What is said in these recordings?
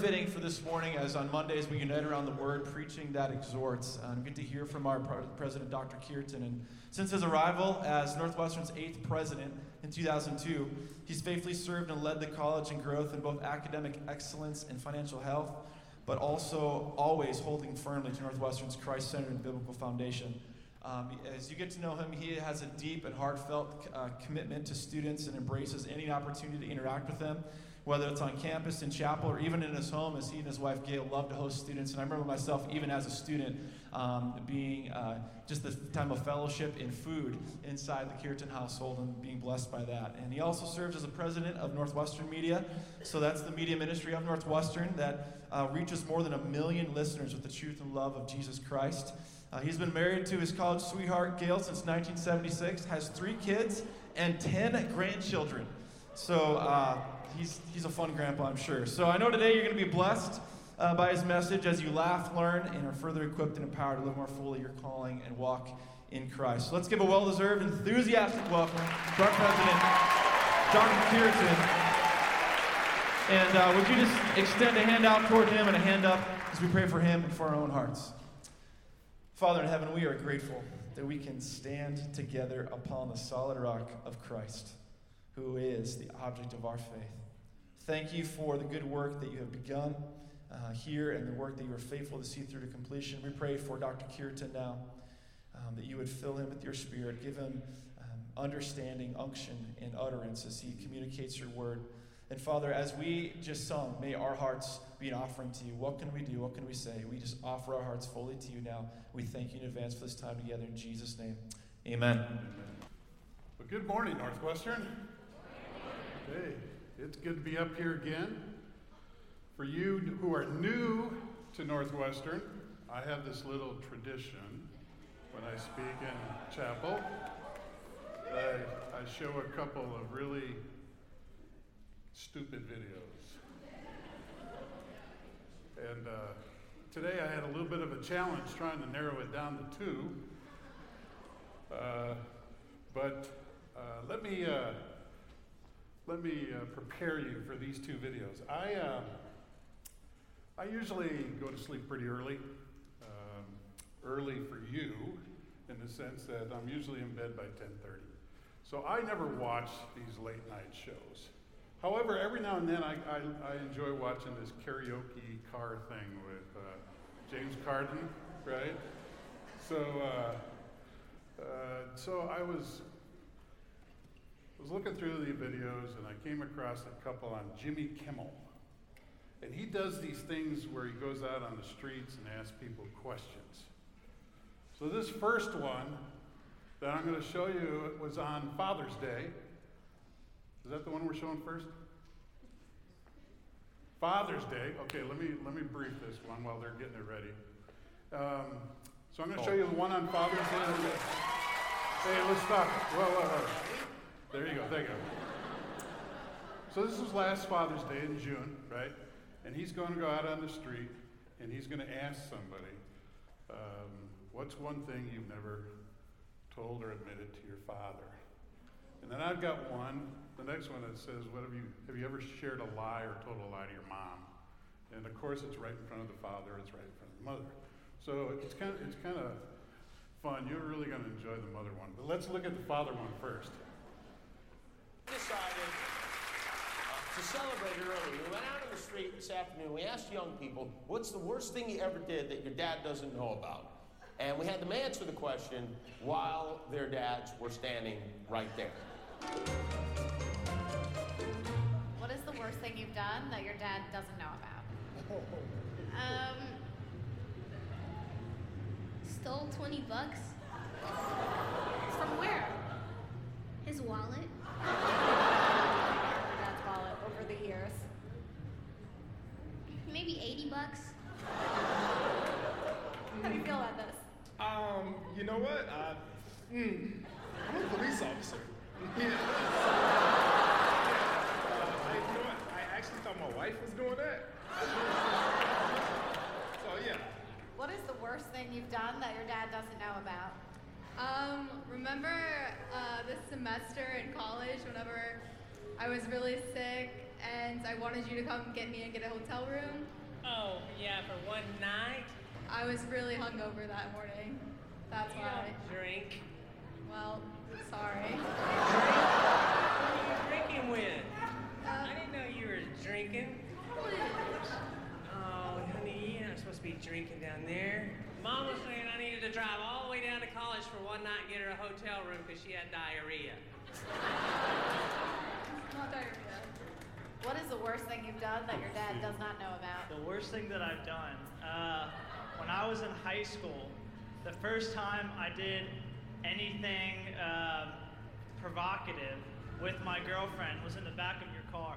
Fitting for this morning, as on Mondays we unite around the word, preaching that exhorts. And we get to hear from our president, Dr. Cureton. And since his arrival as Northwestern's eighth president in 2002, he's faithfully served and led the college in growth in both academic excellence and financial health, but also always holding firmly to Northwestern's Christ centered and biblical foundation. Um, as you get to know him, he has a deep and heartfelt uh, commitment to students and embraces any opportunity to interact with them whether it's on campus, in chapel, or even in his home, as he and his wife Gail love to host students. And I remember myself, even as a student, um, being uh, just the time of fellowship and food inside the Cureton household and being blessed by that. And he also serves as the president of Northwestern Media. So that's the media ministry of Northwestern that uh, reaches more than a million listeners with the truth and love of Jesus Christ. Uh, he's been married to his college sweetheart, Gail, since 1976, has three kids and 10 grandchildren. So, uh, he's, he's a fun grandpa, I'm sure. So I know today you're going to be blessed uh, by his message as you laugh, learn, and are further equipped and empowered to live more fully your calling and walk in Christ. So let's give a well deserved, enthusiastic welcome to our president, Dr. Cureton. And uh, would you just extend a hand out toward him and a hand up as we pray for him and for our own hearts? Father in heaven, we are grateful that we can stand together upon the solid rock of Christ, who is the object of our faith. Thank you for the good work that you have begun uh, here and the work that you are faithful to see through to completion. We pray for Dr. Cureton now, um, that you would fill him with your spirit, give him um, understanding, unction, and utterance as he communicates your word. And Father, as we just sung, may our hearts be an offering to you. What can we do? What can we say? We just offer our hearts fully to you now. We thank you in advance for this time together. In Jesus' name, amen. Well, good morning, Northwestern. Hey. It's good to be up here again. For you who are new to Northwestern, I have this little tradition when I speak in chapel. I, I show a couple of really stupid videos. And uh, today I had a little bit of a challenge trying to narrow it down to two. Uh, but uh, let me uh, let me uh, prepare you for these two videos. I, uh, I usually go to sleep pretty early, um, early for you, in the sense that I'm usually in bed by 10:30. So I never watch these late night shows. However, every now and then I, I, I enjoy watching this karaoke car thing with uh, James Corden, right? So, uh, uh, so I was was looking through the videos and I came across a couple on Jimmy Kimmel. And he does these things where he goes out on the streets and asks people questions. So, this first one that I'm going to show you was on Father's Day. Is that the one we're showing first? Father's Day. Okay, let me let me brief this one while they're getting it ready. Um, so I'm going to show you the one on Father's Day. Hey, let's stop. Whoa, whoa, whoa. There you go. There you go. So this was last Father's Day in June, right? And he's going to go out on the street and he's going to ask somebody, um, "What's one thing you've never told or admitted to your father?" And then I've got one, the next one that says, "What have you have you ever shared a lie or told a lie to your mom?" And of course, it's right in front of the father. It's right in front of the mother. So it's kind of it's kind of fun. You're really going to enjoy the mother one. But let's look at the father one first decided uh, to celebrate early. We went out on the street this afternoon. We asked young people, what's the worst thing you ever did that your dad doesn't know about? And we had them answer the question while their dads were standing right there. What is the worst thing you've done that your dad doesn't know about? Um, stole 20 bucks. From where? His wallet. Dad's wallet over the years. Maybe 80 bucks. How do you feel about this? Um, you know what? I, mm, I'm a police officer. yeah. I, you know what? I actually thought my wife was doing that. so yeah. What is the worst thing you've done that your dad doesn't know about? Um, remember uh, this semester in college whenever I was really sick and I wanted you to come get me and get a hotel room. Oh, yeah, for one night? I was really hungover that morning. That's You why. don't drink. Well, sorry. What are you drinking with? Uh, I didn't know you were drinking. Oh, honey, you're not supposed to be drinking down there. Mom was saying I needed to drive all the way down to college for one night and get her a hotel room because she had diarrhea. not diarrhea. What is the worst thing you've done that your dad does not know about? The worst thing that I've done, uh, when I was in high school, the first time I did anything uh, provocative with my girlfriend was in the back of your car.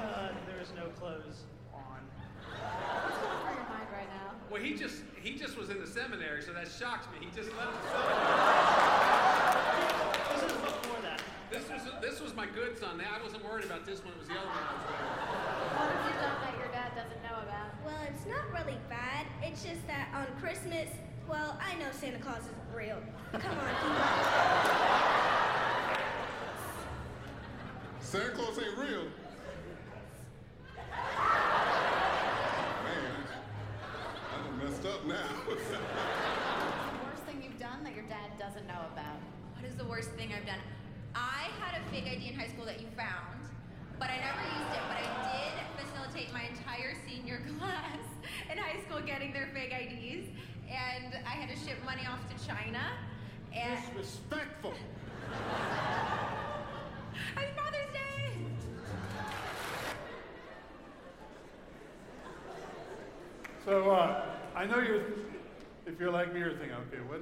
Uh, there was no clothes on. What's going through your mind right now? Well, he just he just was in the seminary, so that shocks me. He just left the seminary. This is before that. This was this was my good son. Now. I wasn't worried about this one. It was the other one I was worried about. What have you done that your dad doesn't know about? Well, it's not really bad. It's just that on Christmas, well, I know Santa Claus isn't real. Come on, keep up. Santa Claus ain't real. Man, I done messed up now. What's the worst thing you've done that your dad doesn't know about? What is the worst thing I've done? I had a fake ID in high school that you found, but I never used it. But I did facilitate my entire senior class in high school getting their fake IDs, and I had to ship money off to China. And Disrespectful. Happy Father's Day! So uh, I know you're, if you're like me, you're thinking, okay, what,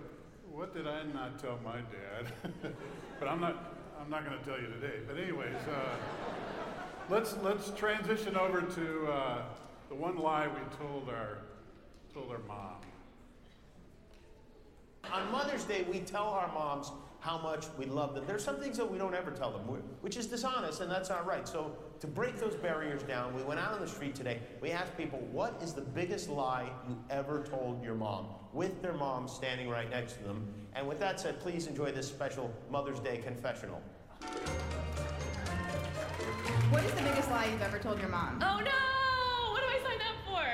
what did I not tell my dad? but I'm not, I'm not going to tell you today. But anyways, uh, let's let's transition over to uh, the one lie we told our told our mom. On Mother's Day, we tell our moms how much we love them. There's some things that we don't ever tell them, which is dishonest, and that's not right. So, to break those barriers down, we went out on the street today. We asked people, what is the biggest lie you ever told your mom? With their mom standing right next to them. And with that said, please enjoy this special Mother's Day confessional. What is the biggest lie you've ever told your mom? Oh no! What do I sign up for?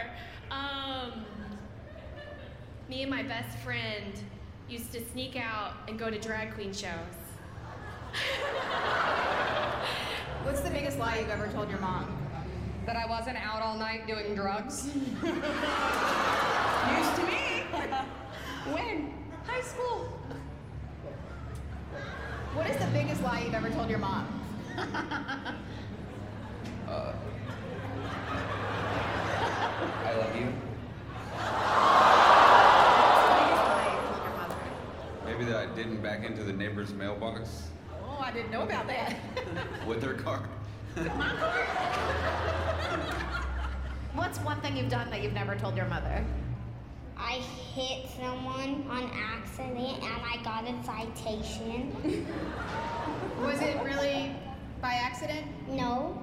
Um, me and my best friend used to sneak out and go to drag queen shows. What's the biggest lie you've ever told your mom? That I wasn't out all night doing drugs. News to me. when? High school. What is the biggest lie you've ever told your mom? Uh, I love you. Maybe that I didn't back into the neighbor's mailbox Oh, I didn't know about that. with their car. What's one thing you've done that you've never told your mother? I hit someone on accident and I got a citation. Was it really by accident? No.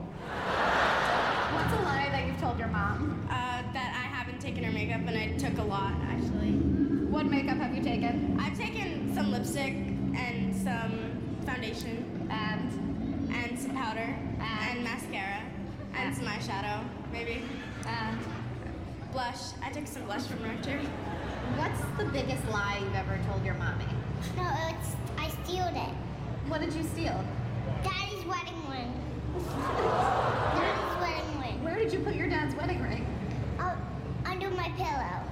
What's a lie that you've told your mom? Uh, that I haven't taken her makeup, and I took a lot actually. What makeup have you taken? I've taken some lipstick and some foundation And and some powder and, mascara and some eyeshadow, maybe. And Blush. I took some blush from Rector. what's the biggest lie you've ever told your mommy? No, it's I steal it. What did you steal? Daddy's wedding ring. Daddy's wedding ring. Where did you put your dad's wedding ring? Oh, under my pillow.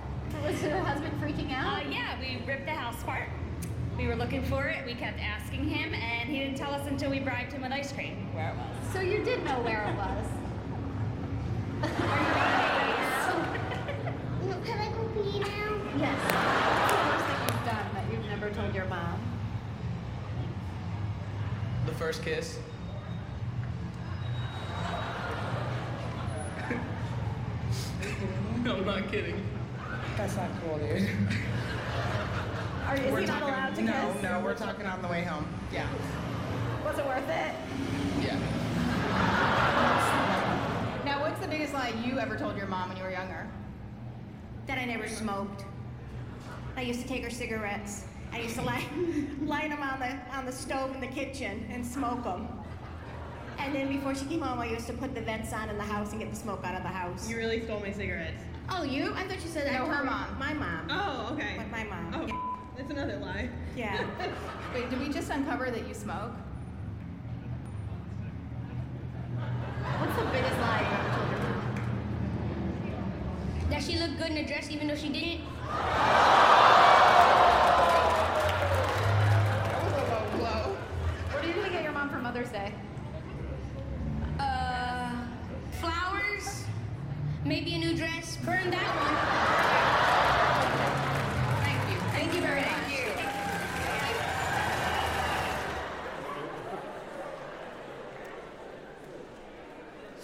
Was your husband freaking Uh, out? yeah, we ripped the house apart. We were looking for it. We kept asking him, and he didn't tell us until we bribed him with ice cream where it was. So you did know where it was. No, Can I go pee now? Yes. What's the worst thing you've done that you've never told your mom? The first kiss. no, I'm not kidding. That's not cool, dude. Are, is We're he not talking- allowed to no, kiss? No, we're talking on the way home. Yeah. Was it worth it? Yeah. Now, what's the biggest lie you ever told your mom when you were younger? That I never smoked. I used to take her cigarettes I used to light, light them on the, on the stove in the kitchen and smoke them. And then before she came home, I used to put the vents on in the house and get the smoke out of the house. You really stole my cigarettes. Oh, you? I thought you said that. No, her mom. My mom. Oh, okay. My, my mom. Oh, Yeah. That's another lie. Yeah. Wait, did we just uncover that you smoke? What's the biggest lie you ever told your mom? That she looked good in a dress even though she didn't? Whoa. What are you gonna get your mom for Mother's Day? Uh, flowers? Maybe a new dress? Burn that one. Thank you. Thank you very much.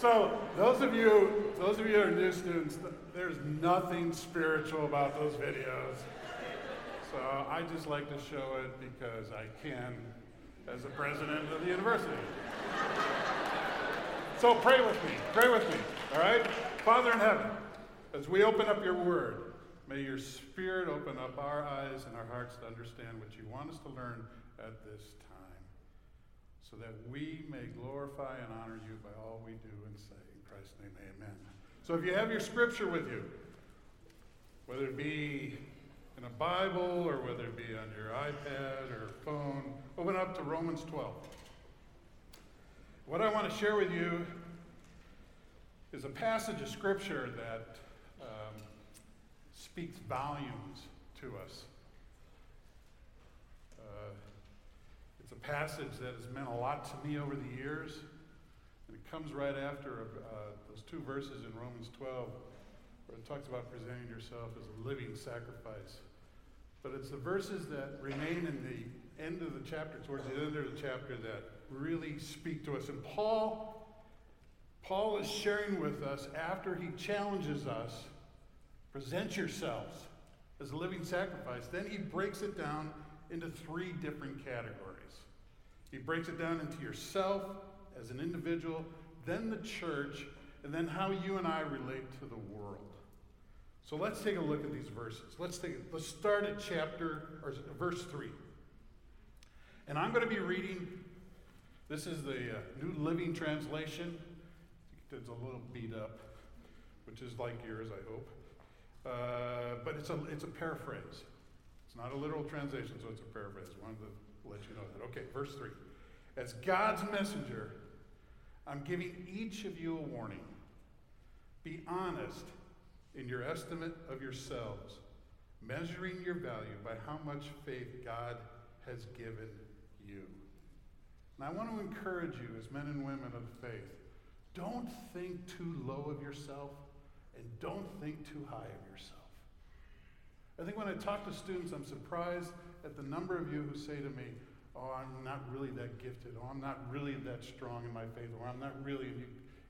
So, those of you, those of you who are new students, there's nothing spiritual about those videos. So I just like to show it because I can as the president of the university. So pray with me. Pray with me. All right? Father in heaven, as we open up your word, may your spirit open up our eyes and our hearts to understand what you want us to learn at this time, so that we may glorify and honor you by all we do and say. In Christ's name, amen. So if you have your scripture with you, whether it be in a Bible or whether it be on your iPad or phone, open up to Romans 12. What I want to share with you is a passage of scripture that um, speaks volumes to us. Uh, it's a passage that has meant a lot to me over the years, and it comes right after uh, those two verses in Romans 12 where it talks about presenting yourself as a living sacrifice. But it's the verses that remain in the end of the chapter, towards the end of the chapter, that really speak to us. And Paul, Paul is sharing with us after he challenges us, present yourselves as a living sacrifice. Then he breaks it down into three different categories. He breaks it down into yourself as an individual, then the church, and then how you and I relate to the world. So let's take a look at these verses. Let's take let's start at chapter or verse 3. And I'm going to be reading this is the uh, New Living Translation. It's a little beat up, which is like yours, I hope. Uh, but it's a, it's a paraphrase. It's not a literal translation, so it's a paraphrase. I wanted to let you know that. Okay, verse 3. As God's messenger, I'm giving each of you a warning. Be honest in your estimate of yourselves, measuring your value by how much faith God has given you. And I want to encourage you, as men and women of faith, don't think too low of yourself and don't think too high of yourself. I think when I talk to students, I'm surprised at the number of you who say to me, Oh, I'm not really that gifted, or I'm not really that strong in my faith, or I'm not really. And, you,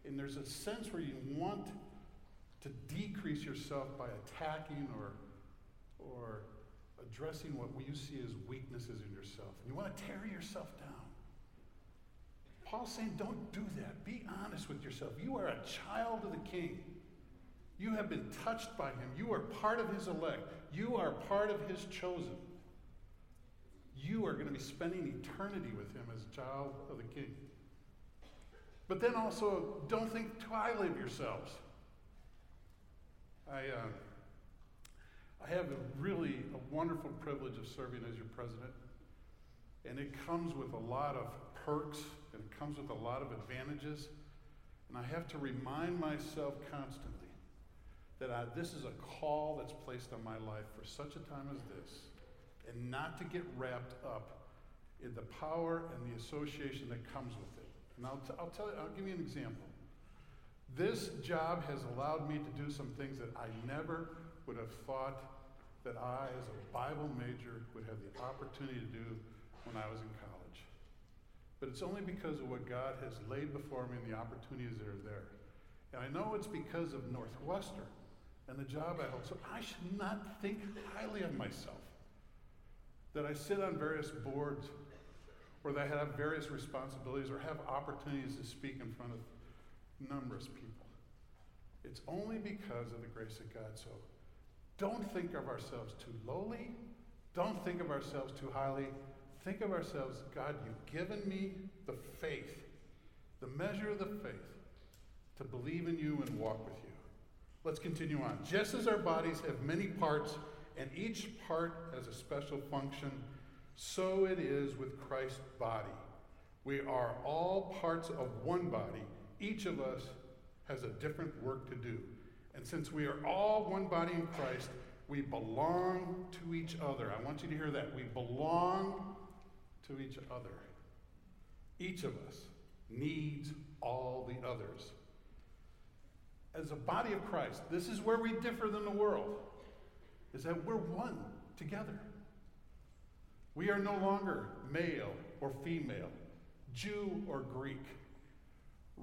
and there's a sense where you want to decrease yourself by attacking or, or addressing what you see as weaknesses in yourself. You want to tear yourself down. Paul's saying, don't do that. Be honest with yourself. You are a child of the king. You have been touched by him. You are part of his elect. You are part of his chosen. You are going to be spending eternity with him as a child of the king. But then also, don't think too highly of yourselves. I, uh, I have a really a wonderful privilege of serving as your president, and it comes with a lot of perks and it comes with a lot of advantages. And I have to remind myself constantly that I, this is a call that's placed on my life for such a time as this, and not to get wrapped up in the power and the association that comes with it. And I'll, t- I'll tell you, I'll give you an example. This job has allowed me to do some things that I never would have thought that I, as a Bible major, would have the opportunity to do when I was in college. But it's only because of what God has laid before me and the opportunities that are there. And I know it's because of Northwestern and the job I hold. So I should not think highly of myself. That I sit on various boards or that I have various responsibilities or have opportunities to speak in front of numerous people. It's only because of the grace of God. So don't think of ourselves too lowly Don't think of ourselves too highly. Think of ourselves, God, you've given me the faith, the measure of the faith to believe in you and walk with you. Let's continue on. Just as our bodies have many parts and each part has a special function, so it is with Christ's body. We are all parts of one body. Each of us has a different work to do. And since we are all one body in Christ, we belong to each other. I want you to hear that. We belong to each other. Each of us needs all the others. As a body of Christ, this is where we differ than the world, is that we're one together. We are no longer male or female, Jew or Greek.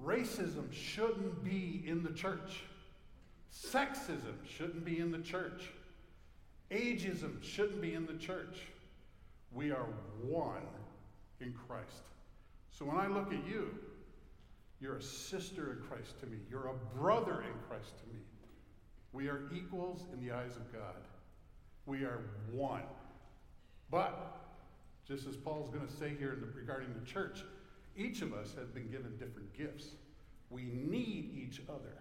Racism shouldn't be in the church. Sexism shouldn't be in the church. Ageism shouldn't be in the church. We are one in Christ. So when I look at you, you're a sister in Christ to me. You're a brother in Christ to me. We are equals in the eyes of God. We are one. But, just as Paul's going to say here the, regarding the church, each of us has been given different gifts. We need each other.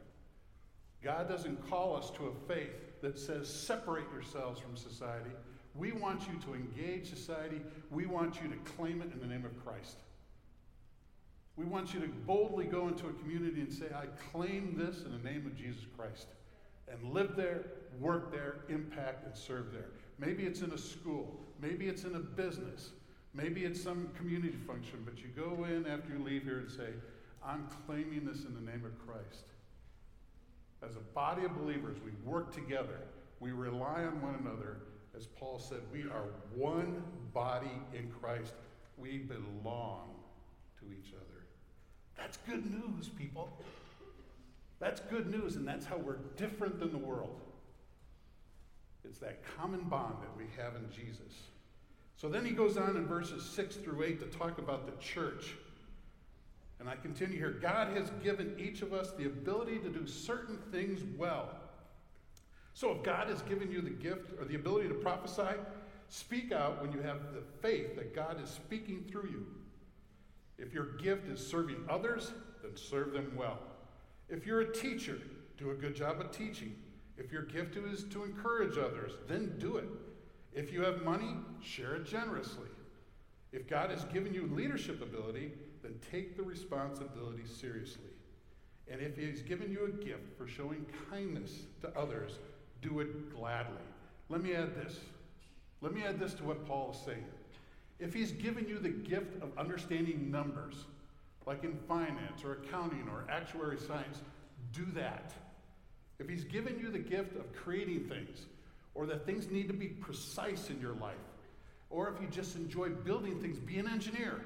God doesn't call us to a faith that says separate yourselves from society. We want you to engage society. We want you to claim it in the name of Christ. We want you to boldly go into a community and say, I claim this in the name of Jesus Christ. And live there, work there, impact, and serve there. Maybe it's in a school. Maybe it's in a business. Maybe it's some community function, but you go in after you leave here and say, I'm claiming this in the name of Christ. As a body of believers, we work together. We rely on one another. As Paul said, we are one body in Christ. We belong to each other. That's good news, people. That's good news, and that's how we're different than the world. It's that common bond that we have in Jesus. So then he goes on in verses 6 through 8 to talk about the church. And I continue here God has given each of us the ability to do certain things well. So if God has given you the gift or the ability to prophesy, speak out when you have the faith that God is speaking through you. If your gift is serving others, then serve them well. If you're a teacher, do a good job of teaching. If your gift is to encourage others, then do it. If you have money, share it generously. If God has given you leadership ability, then take the responsibility seriously. And if He's given you a gift for showing kindness to others, do it gladly. Let me add this. Let me add this to what Paul is saying. If He's given you the gift of understanding numbers, like in finance or accounting or actuary science, do that. If He's given you the gift of creating things, or that things need to be precise in your life, or if you just enjoy building things, be an engineer.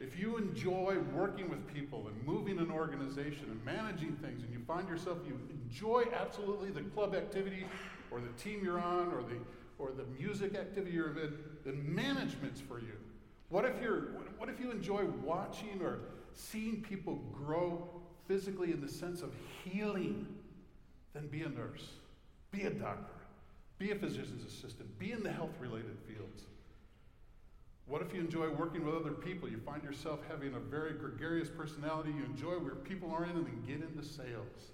If you enjoy working with people and moving an organization and managing things, and you find yourself you enjoy absolutely the club activity or the team you're on or the or the music activity you're in, then management's for you. What if you're what if you enjoy watching or seeing people grow physically in the sense of healing? Then be a nurse, be a doctor, be a physician's assistant, be in the health related fields. What if you enjoy working with other people? You find yourself having a very gregarious personality. You enjoy where people are in and then get into sales.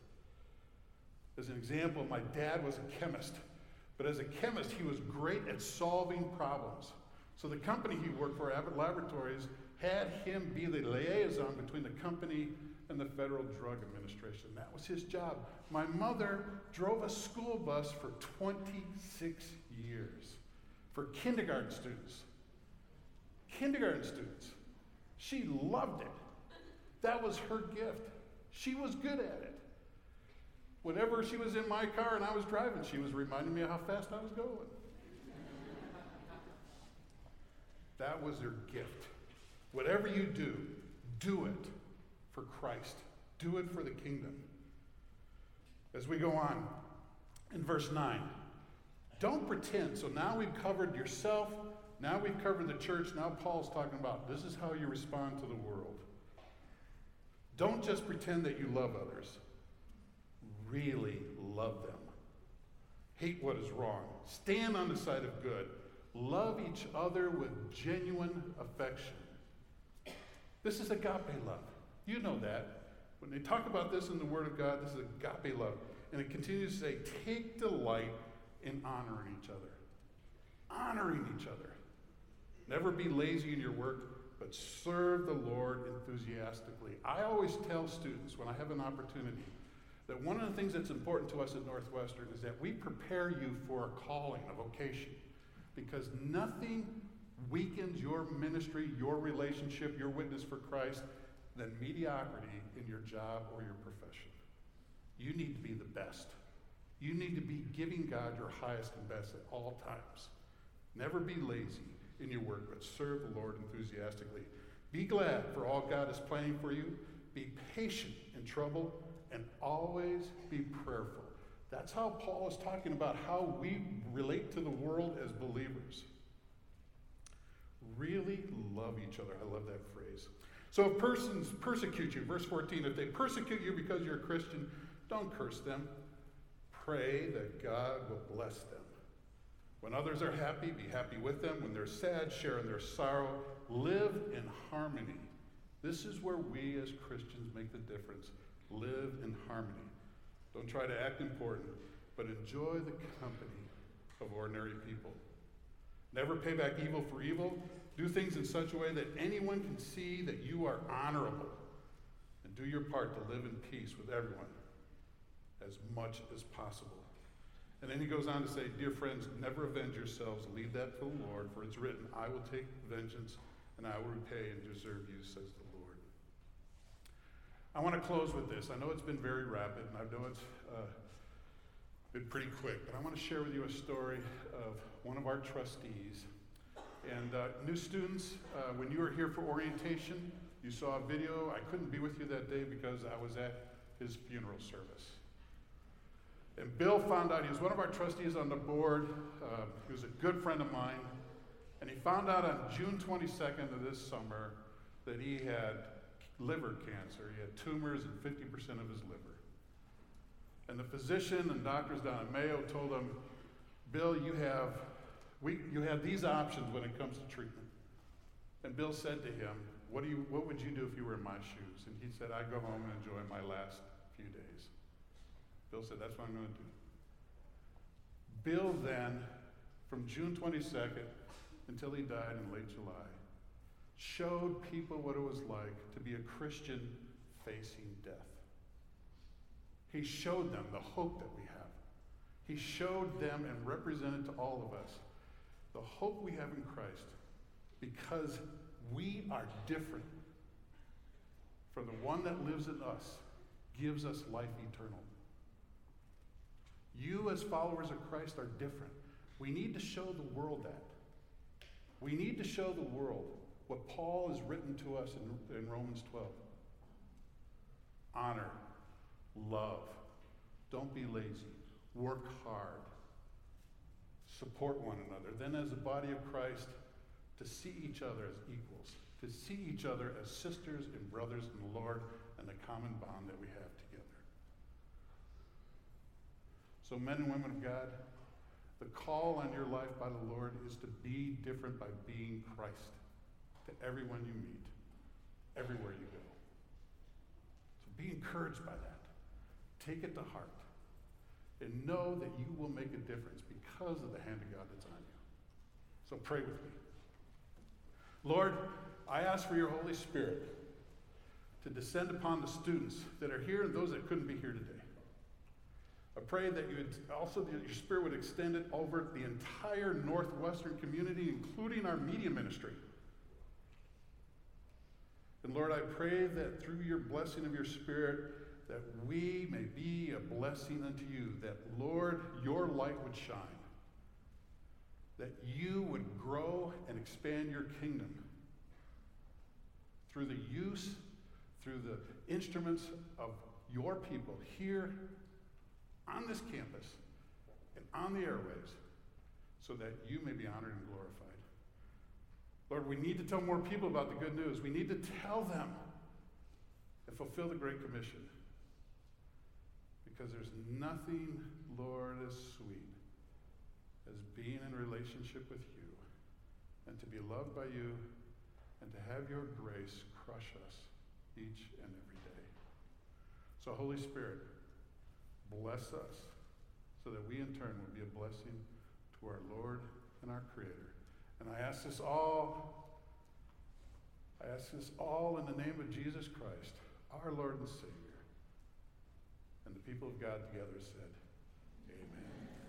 As an example, my dad was a chemist, but as a chemist, he was great at solving problems. So the company he worked for, Abbott Laboratories, had him be the liaison between the company and the Federal Drug Administration. That was his job. My mother drove a school bus for 26 years for kindergarten students. Kindergarten students. She loved it. That was her gift. She was good at it. Whenever she was in my car and I was driving, she was reminding me of how fast I was going. That was her gift. Whatever you do, do it for Christ. Do it for the kingdom. As we go on, in verse 9, don't pretend. So now we've covered yourself, now we've covered the church, now Paul's talking about this is how you respond to the world. Don't just pretend that you love others, really love them. Hate what is wrong. Stand on the side of good. Love each other with genuine affection. This is agape love. You know that. When they talk about this in the Word of God, this is agape love. And it continues to say, take delight in honoring each other. Honoring each other. Never be lazy in your work, but serve the Lord enthusiastically. I always tell students when I have an opportunity that one of the things that's important to us at Northwestern is that we prepare you for a calling, a vocation, because nothing weakens your ministry, your relationship, your witness for Christ than mediocrity in your job or your profession. You need to be the best. You need to be giving God your highest and best at all times. Never be lazy in your work, but serve the Lord enthusiastically. Be glad for all God is planning for you. Be patient in trouble and always be prayerful. That's how Paul is talking about how we relate to the world as believers. Really love each other. I love that phrase. So if persons persecute you, verse 14, if they persecute you because you're a Christian, don't curse them. Pray that God will bless them. When others are happy, be happy with them. When they're sad, share in their sorrow. Live in harmony. This is where we as Christians make the difference. Live in harmony. Don't try to act important, but enjoy the company of ordinary people. Never pay back evil for evil. Do things in such a way that anyone can see that you are honorable. And do your part to live in peace with everyone as much as possible. And then he goes on to say, Dear friends, never avenge yourselves. Leave that to the Lord, for it's written, I will take vengeance and I will repay and deserve you, says the Lord. I want to close with this. I know it's been very rapid, and I know it's uh, been pretty quick, but I want to share with you a story of one of our trustees. And uh, new students, uh, when you were here for orientation, you saw a video. I couldn't be with you that day because I was at his funeral service. And Bill found out, he was one of our trustees on the board. Uh, he was a good friend of mine. And he found out on June 22nd of this summer that he had liver cancer. He had tumors in 50% of his liver. And the physician and doctors down at Mayo told him, Bill, you have, we, you have these options when it comes to treatment. And Bill said to him, what, do you, what would you do if you were in my shoes? And he said, I'd go home and enjoy my last few days. Bill said, That's what I'm going to do. Bill then, from June 22nd until he died in late July, showed people what it was like to be a Christian facing death. He showed them the hope that we have. He showed them and represented to all of us the hope we have in Christ because we are different from the one that lives in us, gives us life eternal. You, as followers of Christ, are different. We need to show the world that. We need to show the world what Paul has written to us in, in Romans 12 honor, love, don't be lazy, work hard, support one another. Then, as a body of Christ, to see each other as equals, to see each other as sisters and brothers in the Lord and the common bond that we have together. So, men and women of God, the call on your life by the Lord is to be different by being Christ to everyone you meet, everywhere you go. So be encouraged by that. Take it to heart. And know that you will make a difference because of the hand of God that's on you. So pray with me. Lord, I ask for your Holy Spirit to descend upon the students that are here and those that couldn't be here today. I pray that you would also that your spirit would extend it over the entire northwestern community, including our media ministry. And Lord, I pray that through your blessing of your spirit, that we may be a blessing unto you, that Lord, your light would shine, that you would grow and expand your kingdom through the use, through the instruments of your people here on this campus and on the airwaves so that you may be honored and glorified. Lord, we need to tell more people about the good news. We need to tell them and fulfill the Great Commission. Because there's nothing, Lord, as sweet as being in relationship with you and to be loved by you and to have your grace crush us each and every day. So, Holy Spirit, bless us so that we in turn will be a blessing to our Lord and our Creator. And I ask this all, I ask this all in the name of Jesus Christ, our Lord and Savior. And the people of God together said, Amen.